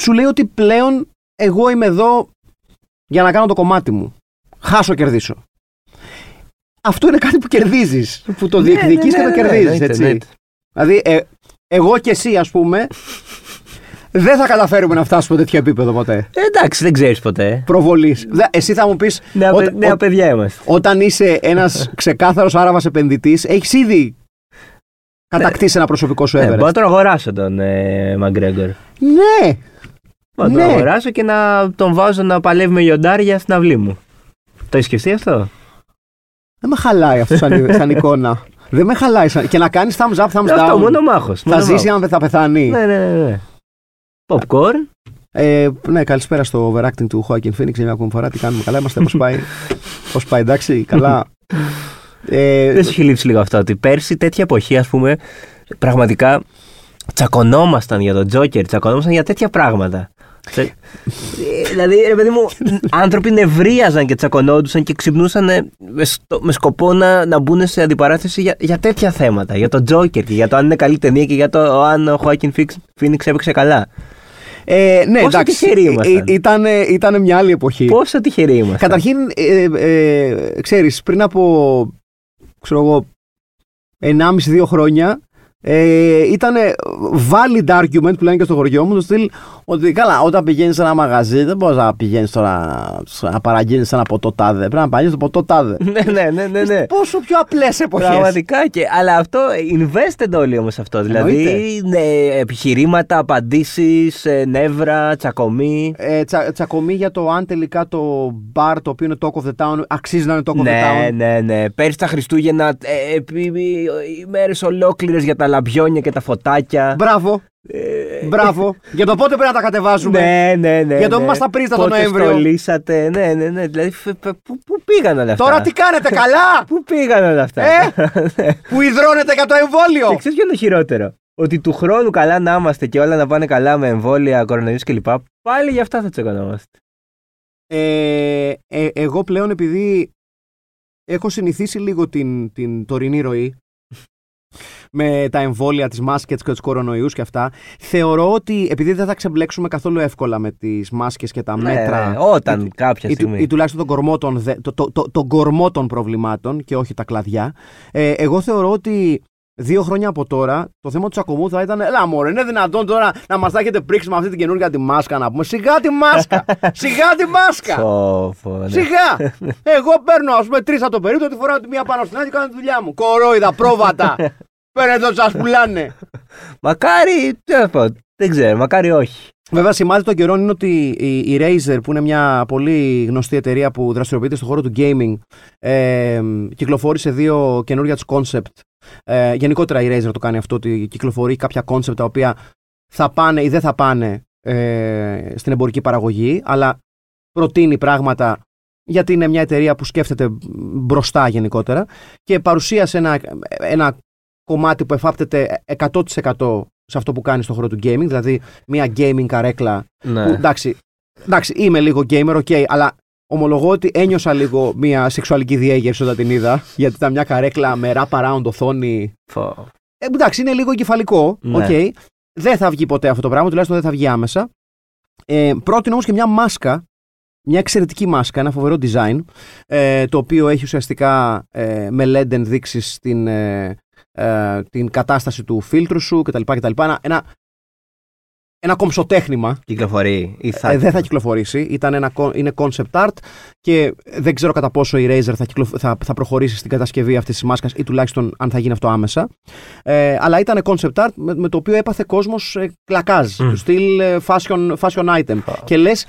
Σου λέει ότι πλέον εγώ είμαι εδώ για να κάνω το κομμάτι μου. Χάσω, κερδίσω. Αυτό είναι κάτι που κερδίζεις. Που το ναι, διεκδικείς ναι, και το ναι, κερδίζεις. έτσι. Δηλαδή, ε, εγώ και εσύ, ας πούμε, δεν θα καταφέρουμε να φτάσουμε τέτοιο επίπεδο ποτέ. Ε, εντάξει, δεν ξέρεις ποτέ. Προβολής. Εσύ θα μου πεις. Νέα, ό, νέα παιδιά είμαστε. Όταν είσαι ένας ξεκάθαρος Άραβας επενδυτής, έχεις ήδη κατακτήσει ένα προσωπικό σου έβερε. μπορώ να τον αγοράσω τον ε, Μαγκρέγκορ. Ναι, να ναι. τον αγοράσω και να τον βάζω να παλεύει με λιοντάρια στην αυλή μου. Το έχεις σκεφτεί αυτό; Δεν με χαλάει αυτό σαν, σαν εικόνα. Δεν με χαλάει. Σαν... Και να κάνεις thumbs up, thumbs down. Αυτό, μόνο μάχος. Θα ζήσει αν δεν θα πεθάνει. Ναι, ναι, ναι. ναι. Popcorn. Ε, ναι, καλησπέρα στο overacting του Joaquin Phoenix για μια ακόμη φορά. Τι κάνουμε, καλά είμαστε, πώς πάει; Πώς πάει, εντάξει, καλά. Ε, δεν σου έχει λείψει λίγο αυτό ότι πέρσι τέτοια εποχή, ας πούμε, πραγματικά τσακωνόμασταν για τον Τζόκερ, τσακωνόμασταν για τέτοια πράγματα. Δηλαδή, ρε παιδί μου, άνθρωποι νευρίαζαν και τσακωνόντουσαν και ξυπνούσαν με σκοπό να, να μπουν σε αντιπαράθεση για, για τέτοια θέματα. Για τον Τζόκερ και για το αν είναι καλή ταινία και για το αν ο Χόακιν Φίνιξ έπαιξε καλά. Ε, ναι, Πόσο εντάξει. τυχεροί ήμασταν. Ήταν, ήταν μια άλλη εποχή. Πόσο τυχεροί ήμασταν. Καταρχήν, ε, ε, ξέρεις, πριν από, ξέρω εγώ, 1,5-2 χρόνια, Ε, ήταν valid argument που λένε και στο χωριό μου, το στυλ ότι καλά, όταν πηγαίνεις σε ένα μαγαζί, δεν μπορείς να πηγαίνεις τώρα να παραγγείλεις ένα ποτό τάδε. Πρέπει να παραγγείλει το ποτό τάδε. ναι, ναι, ναι, ναι, ναι. Πόσο πιο απλές εποχές. Πραγματικά και. Αλλά αυτό invested όλοι όμως αυτό. Δηλαδή ναι, επιχειρήματα, απαντήσεις, ε, νεύρα, τσακωμή. Ε, τσα, τσακωμή για το αν τελικά το bar το οποίο είναι Talk of the Town αξίζει να είναι Talk of ναι, the Town. Ναι, ναι. Πέρυσι τα Χριστούγεννα, ε, ημέρες ολόκληρες για τα λαμπιόνια και τα φωτάκια. Μπράβο. Ε... Μπράβο. Για το πότε πρέπει να τα κατεβάζουμε. Ναι, ναι, ναι. Για το ναι. μας τα πρίστα τον Νοέμβριο. Πότε λύσατε. Ναι, ναι, ναι. Δηλαδή, πού, πού πήγαν όλα αυτά; Τώρα τι κάνετε, καλά; πού πήγαν όλα αυτά; Ε, που υδρώνετε για το εμβόλιο; Και ξέρεις ποιο είναι το χειρότερο; Ότι του χρόνου καλά να είμαστε και όλα να πάνε καλά με εμβόλια, κορονοϊούς κλπ. Πάλι για αυτά θα τσεκωνόμαστε. Ε, ε, εγώ πλέον επειδή έχω συνηθίσει λίγο την, την τωρινή ροή με τα εμβόλια, τις μάσκες και τους κορονοϊούς και αυτά, θεωρώ ότι επειδή δεν θα ξεμπλέξουμε καθόλου εύκολα με τις μάσκες και τα Ναι, μέτρα ναι, όταν ή, κάποια ή, στιγμή. ή τουλάχιστον τον κορμό των, δε- το, το, το, τον κορμό των προβλημάτων και όχι τα κλαδιά, ε, εγώ θεωρώ ότι δύο χρόνια από τώρα το θέμα του τσακωμού θα ήταν Ελά μωρέ, είναι δυνατόν τώρα να μας τα έχετε πρίξει με αυτή την καινούργια τη μάσκα να πούμε Σιγά τη μάσκα, σιγά τη μάσκα Φω, φω, ναι. Σιγά! Εγώ παίρνω ας πούμε τρεις από το περίπτωση, τη φοράω τη μία πάνω στην άλλη και κάνω τη δουλειά μου. Κορόιδα, πρόβατα! Παίρνετε ό,τι σας πουλάνε. Μακάρι, τι να πω, δεν ξέρω, μακάρι όχι. Βέβαια, σημάδι των καιρών είναι ότι η, η Razer, που είναι μια πολύ γνωστή εταιρεία που δραστηριοποιείται στον χώρο του gaming, ε, κυκλοφόρησε δύο καινούργια του concept. Ε, γενικότερα η Razer το κάνει αυτό, ότι κυκλοφορεί κάποια concept τα οποία θα πάνε ή δεν θα πάνε ε, στην εμπορική παραγωγή, αλλά προτείνει πράγματα γιατί είναι μια εταιρεία που σκέφτεται μπροστά γενικότερα και παρουσίασε ένα, ένα κομμάτι που εφάπτεται 100% σε αυτό που κάνεις στον χώρο του gaming, δηλαδή μια gaming καρέκλα Ναι. που εντάξει, εντάξει, είμαι λίγο gamer, ok, αλλά ομολογώ ότι ένιωσα λίγο μια σεξουαλική διέγερση όταν την είδα, γιατί ήταν μια καρέκλα με wrap around οθόνη. Φω. Ε, εντάξει, είναι λίγο εγκεφαλικό, Ναι. ok. Δεν θα βγει ποτέ αυτό το πράγμα, τουλάχιστον δεν θα βγει άμεσα. Ε, πρότεινε όμως και μια μάσκα, μια εξαιρετική μάσκα, ένα φοβερό design, ε, το οποίο έχει ουσιαστικά ε, με LED ενδείξεις την, ε, ε, την κατάσταση του φίλτρου σου κτλ. κτλ. Ένα, ένα, ένα κομψοτέχνημα Κυκλοφορεί ή θα. ε, δεν θα κυκλοφορήσει. Ήταν ένα, κο- είναι concept art και δεν ξέρω κατά πόσο η Razer θα, κυκλο- θα, θα προχωρήσει στην κατασκευή αυτής της μάσκας ή τουλάχιστον αν θα γίνει αυτό άμεσα. Ε, αλλά ήταν concept art με, με το οποίο έπαθε κόσμος ε, κλακάζ. Μμ. Του στυλ ε, fashion, fashion item. Φα. Και λες,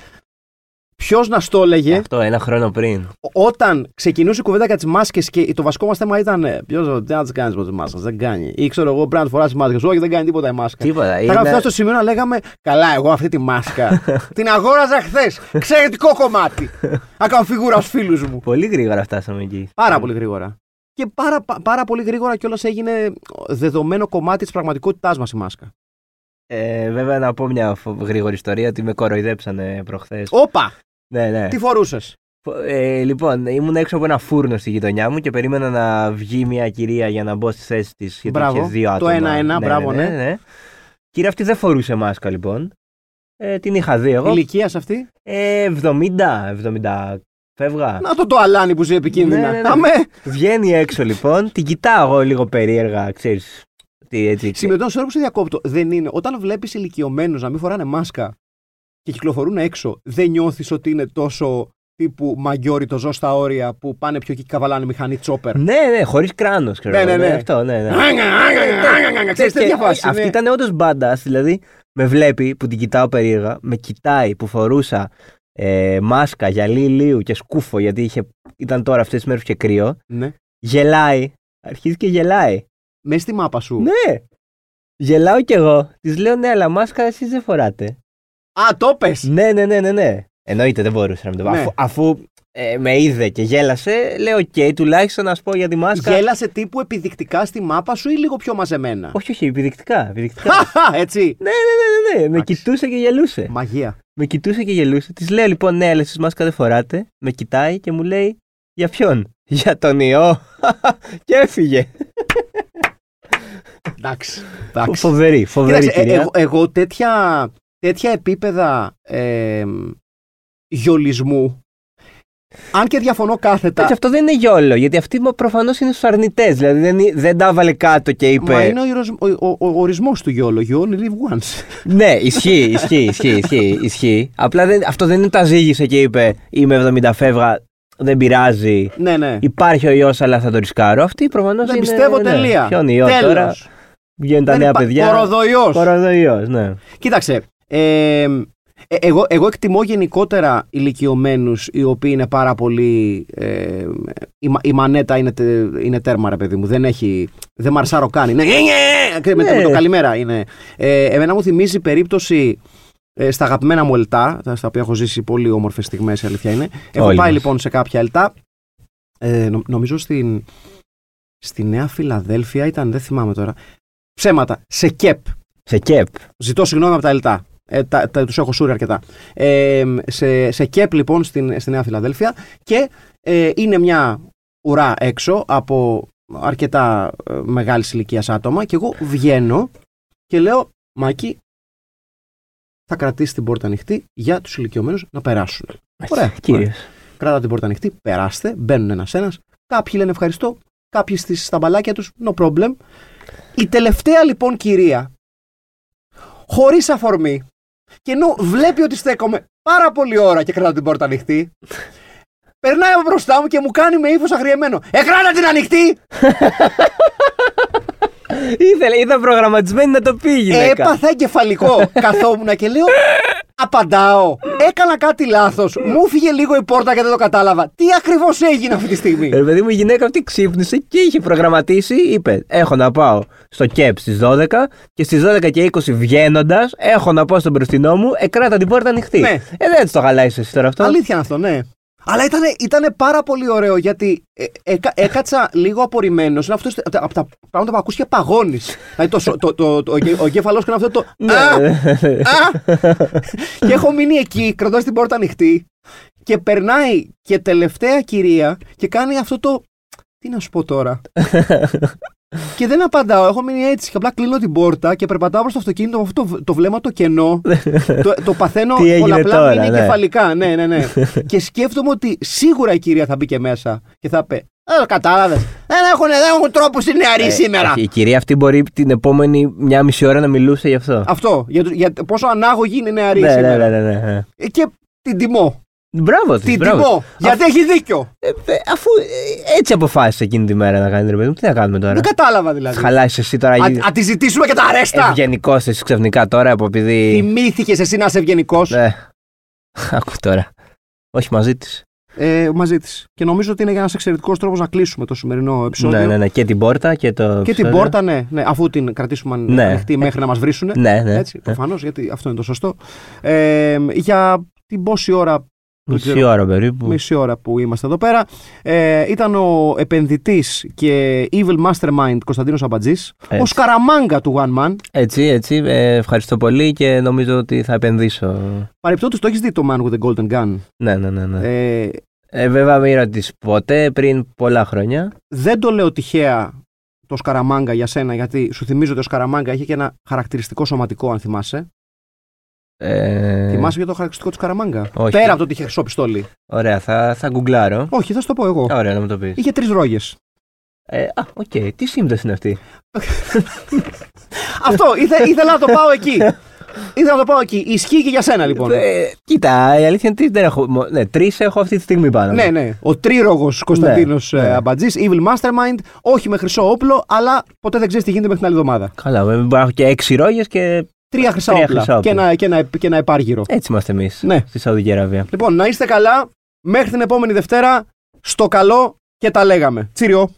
ποιος να στο έλεγε; Αυτό ένα χρόνο πριν. όταν ξεκινούσε η κουβέντα για τις μάσκες και το βασικό μας θέμα ήταν Ποιος τι να τις κάνεις με τις μάσκες, δεν κάνει. Ή ξέρω εγώ πρέπει να φοράς τις μάσκες. Όχι, δεν κάνει τίποτα η μάσκα. Τίποτα. Θα είχαμε Είναι... φτάσει στο σημείο να λέγαμε Καλά, εγώ αυτή τη μάσκα την αγόραζα χθες. Εξαιρετικό κομμάτι. Να κάνω φιγούρα στους φίλους μου. Πολύ γρήγορα φτάσαμε εκεί. Πάρα πολύ γρήγορα. Και πάρα, πα- πάρα πολύ γρήγορα κιόλας έγινε δεδομένο κομμάτι της πραγματικότητάς μας η μάσκα. Ε, βέβαια να πω μια φο- γρήγορη ιστορία ότι με κοροϊδέψανε προχθές. Όπα! Ναι, ναι. Τι φορούσες; Ε, λοιπόν, ήμουν έξω από ένα φούρνο στη γειτονιά μου και περίμενα να βγει μια κυρία για να μπω στη θέση της. Γιατί Μπράβο. είχες δύο Το άτομα. ένα-ένα, μπράβο, ναι. ναι. Κυρία αυτή δεν φορούσε μάσκα λοιπόν. Ε, την είχα δει εγώ. Ηλικίας σε αυτή; Ε, 70, 70. Φεύγα. Να το το αλάνι που ζει επικίνδυνα. Ναι, ναι, ναι. Αμέ! Βγαίνει έξω λοιπόν, την κοιτάω εγώ λίγο περίεργα, ξέρεις. Τι έτσι. Συμμετέχω σε που σε διακόπτω. Δεν είναι. Όταν βλέπεις ηλικιωμένους να μην φοράνε μάσκα και κυκλοφορούν έξω, δεν νιώθεις ότι είναι τόσο τύπου μαγκιόρι το ζω στα όρια που πάνε πιο εκεί και καβαλάνε μηχανή τσόπερ. Ναι, ναι, χωρίς κράνος. Ναι, ναι, ναι. Αυτό, ναι, ναι. Ξέρεις τέτοια φάση. Αυτή ναι. ήταν όντως μπάντα, δηλαδή με βλέπει που την κοιτάω περίεργα, με κοιτάει που φορούσα ε, μάσκα, γυαλί ηλίου και σκούφο γιατί είχε, ήταν τώρα αυτές τις μέρες και κρύο. Ναι. Γελάει. Αρχίζει και γελάει. Μες στη μάπα σου. Ναι. Γελάω κι εγώ. Της λέω ναι, αλλά μάσκα εσείς δεν φοράτε. Α, το πες. Ναι, ναι, ναι, ναι, ναι. Εννοείται δεν μπορούσε να μην το πω. Ναι. Αφού, αφού ε, με είδε και γέλασε, λέω: Οκ, τουλάχιστον να σου πω για τη μάσκα. Γέλασε τύπου επιδεικτικά στη μάπα σου ή λίγο πιο μαζεμένα; Όχι, όχι, επιδεικτικά. επιδεικτικά. Χαχα, Έτσι. ναι, ναι, ναι, ναι, ναι. Με Εντάξει. κοιτούσε και γελούσε. Μαγεία. Με κοιτούσε και γελούσε. Της λέω λοιπόν: Ναι, αλλά εσείς μάσκα δεν φοράτε. Με κοιτάει και μου λέει: Για ποιον; Για τον ιό. και έφυγε. Εντάξει. Εντάξει. Φοβερή, φοβερή Κοίταξε, ε, κυρία. εγώ, εγώ τέτοια, τέτοια επίπεδα ε, γιολισμού αν και διαφωνώ κάθετα. Και αυτό δεν είναι γιόλο, γιατί αυτή προφανώς είναι στους αρνητές. Δηλαδή δεν, δεν τα έβαλε κάτω και είπε. Μα είναι ο, ορισμ- ο, ο, ο ορισμός του γιόλο. You only live once. ναι, ισχύει, ισχύει, ισχύει, ισχύει, ισχύει. Απλά δεν, αυτό δεν είναι τα ζήγησε και είπε Είμαι 70 φεύγα, δεν πειράζει. ναι, ναι. Υπάρχει ο ιό, αλλά θα το ρισκάρω. Αυτή προφανώς είναι. Δεν πιστεύω ναι. τελεία. Ποιον ιό Τέλος. τώρα; Βγαίνουν τα Δεν νέα υπά- παιδιά. Κοροδοϊός. Κοροδοϊός, ναι. Κοίταξε. Ε, ε, εγώ, εγώ εκτιμώ γενικότερα ηλικιωμένους οι οποίοι είναι πάρα πολύ. Ε, η, μα- η μανέτα είναι, τε- είναι τέρμα, ρε παιδί μου. Δεν έχει. Δεν μαρσάρω καν. Είναι. με, το- Ναι. με το καλημέρα είναι. Ε, εμένα μου θυμίζει περίπτωση ε, στα αγαπημένα μου ελτά, τα- στα οποία έχω ζήσει πολύ όμορφες στιγμές, η αλήθεια είναι. Έχω Όλοι πάει μας. λοιπόν σε κάποια ελτά. Ε, νο- νομίζω στην, στη Νέα Φιλαδέλφια ήταν, δεν θυμάμαι τώρα. Ψέματα. Σε ΚΕΠ. Σε κεπ. Ζητώ συγγνώμη από τα ελτά. Ε, τα, τα, τους έχω σούρει αρκετά. Ε, σε, σε ΚΕΠ λοιπόν στην, στη Νέα Φιλαδέλφια και ε, είναι μια ουρά έξω από αρκετά ε, μεγάλης ηλικίας άτομα και εγώ βγαίνω και λέω Μάκη θα κρατήσει την πόρτα ανοιχτή για τους ηλικιωμένους να περάσουν. Ωραία. Κύριε. Κράτα την πόρτα ανοιχτή, περάστε, μπαίνουν ένα-ένα. Κάποιοι λένε ευχαριστώ, κάποιοι στις, στα μπαλάκια τους, no problem. Η τελευταία λοιπόν κυρία, χωρίς αφορμή, και ενώ βλέπει ότι στέκομαι πάρα πολύ ώρα και κρατάω την πόρτα ανοιχτή, περνάει από μπροστά μου και μου κάνει με ύφος αγριεμένο. Ε, κράτα την ανοιχτή! Ήθελε, ήταν προγραμματισμένη να το πει η γυναίκα. Έπαθα εγκεφαλικό. Καθόμουν και λέω. Απαντάω. Έκανα κάτι λάθος. Μου φύγε λίγο η πόρτα και δεν το κατάλαβα. Τι ακριβώς έγινε αυτή τη στιγμή; Ρε παιδί μου, η γυναίκα αυτή ξύπνησε και είχε προγραμματίσει. Είπε: Έχω να πάω στο ΚΕΠ στις 12 και στις 12 και 20 βγαίνοντας, έχω να πάω στον μπροστινό μου, εκράτα την πόρτα ανοιχτή. Ναι. Ε, δεν τη το χαλάει εσύ τώρα αυτό. Αλήθεια είναι αυτό, ναι. Αλλά ήταν ήτανε πάρα πολύ ωραίο γιατί ε, έκα- έκατσα λίγο απορριμμένος. Είναι αυτός από τα πράγματα που ακούς και παγώνεις. δηλαδή το, σο- το, το, το, ο εγκέφαλός κάνει αυτό το. Ναι. Α, α. και έχω μείνει εκεί, κρατώντα την πόρτα ανοιχτή. Και περνάει και τελευταία κυρία και κάνει αυτό το. Τι να σου πω τώρα. Και δεν απαντάω. Έχω μείνει έτσι. Και απλά κλείνω την πόρτα και περπατάω προς το αυτοκίνητο με αυτό το, το βλέμμα το κενό. το, το παθαίνω Τι έγινε πολλαπλά τώρα, είναι ναι. κεφαλικά. Ναι, ναι, ναι. και σκέφτομαι ότι σίγουρα η κυρία θα μπει και μέσα και θα πει. Ε, κατάλαβες. Δεν έχουν, δεν έχουν τρόπο οι νεαροί Ε, σήμερα. Η κυρία αυτή μπορεί την επόμενη μια μισή ώρα να μιλούσε γι' αυτό. Αυτό. Για, το- για πόσο ανάγωγοι είναι οι νεαροί ναι, ναι, σήμερα. ναι, ναι, ναι. Ε, Και την τιμώ. Μπράβο της. Την τιμώ. Γιατί έχεις δίκιο. αφού ε, έτσι αποφάσισε εκείνη τη μέρα να κάνει ρε παιδί μου, τι να κάνουμε τώρα; Δεν κατάλαβα δηλαδή. Χαλάει εσύ τώρα. Α, α τη ζητήσουμε και τα αρέστα. Ευγενικός εσύ ξαφνικά τώρα από επειδή. Θυμήθηκες εσύ να είσαι ευγενικός; Ναι. Άκου τώρα. Όχι μαζί της. ε, μαζί της. Και νομίζω ότι είναι για ένας εξαιρετικός τρόπος να κλείσουμε το σημερινό επεισόδιο. Ναι, ναι, ναι. Και την πόρτα και το. Και την επεισόδιο. πόρτα, ναι, ναι, αφού την κρατήσουμε Ναι. ανοιχτή μέχρι να μας βρίσουν. Ναι, ναι. Έτσι, προφανώς, γιατί αυτό είναι το σωστό. Ε, για την πόση ώρα, δεν Μισή ξέρω, ώρα περίπου. μισή ώρα που είμαστε εδώ πέρα, ε, ήταν ο επενδυτής και evil mastermind Κωνσταντίνος Αμπατζής, ο Έτσι. Σκαραμάγκα του One Man. Έτσι, έτσι. Ε, ευχαριστώ πολύ και νομίζω ότι θα επενδύσω. Παρεπτόντω, το έχεις δει το Man with the Golden Gun; Ναι, ναι, ναι. ναι. Ε, Ε, βέβαια, μην ρωτήσεις ποτέ πριν πολλά χρόνια. δεν το λέω τυχαία το Σκαραμάγκα για σένα, γιατί σου θυμίζω ότι ο Σκαραμάγκα είχε και ένα χαρακτηριστικό σωματικό, αν θυμάσαι. Ε, Θυμάσαι για το χαρακτηριστικό του Σκαραμάγκα. όχι. Πέρα από το ότι είχε χρυσό πιστόλι. Ωραία, θα, θα γκουγκλάρω. Όχι, θα σου το πω εγώ. Ωραία, να μου το πεις. Είχε τρεις ρόγες. Ε, α, οκ. Τι σύμπτωση είναι αυτή; Αυτό, ήθε, ήθελα να το πάω εκεί. ήθελα να το πάω εκεί. Ισχύει και για σένα λοιπόν. Ε, κοίτα, η αλήθεια είναι ότι δεν έχω. μο- Ναι, τρεις έχω αυτή τη στιγμή πάνω. μου. Ναι, ναι. Ο τρírογο Κωνσταντίνος Ναι, ναι. Αμπατζής, Evil Mastermind, όχι με χρυσό όπλο, αλλά ποτέ δεν ξέρεις τι γίνεται μέχρι την άλλη εβδομάδα. Καλά, βέβαια, μπορεί να έχω και έξι ρόγες και Τρία χρυσά Τρία όπλα χρυσά όπλα. Και, ένα, και, ένα, και ένα επάργυρο. έτσι είμαστε εμείς Ναι. στη Σαουδική Αραβία. Λοιπόν, να είστε καλά. Μέχρι την επόμενη Δευτέρα. Στο καλό και τα λέγαμε. Τσίριο.